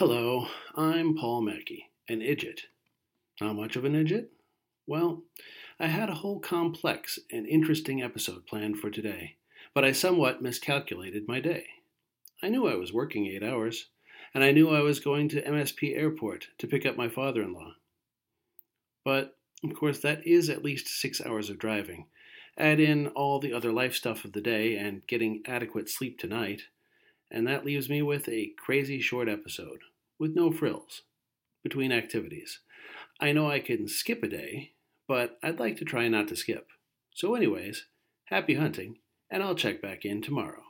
Hello, I'm Paul Mackey, an idiot. How much of an idiot? Well, I had a whole complex and interesting episode planned for today, but I somewhat miscalculated my day. I knew I was working eight hours, and I knew I was going to MSP Airport to pick up my father in law. But, of course, that is at least six hours of driving. Add in all the other life stuff of the day and getting adequate sleep tonight, and that leaves me with a crazy short episode, with no frills, between activities. I know I can skip a day, but I'd like to try not to skip. So, anyways, happy hunting, and I'll check back in tomorrow.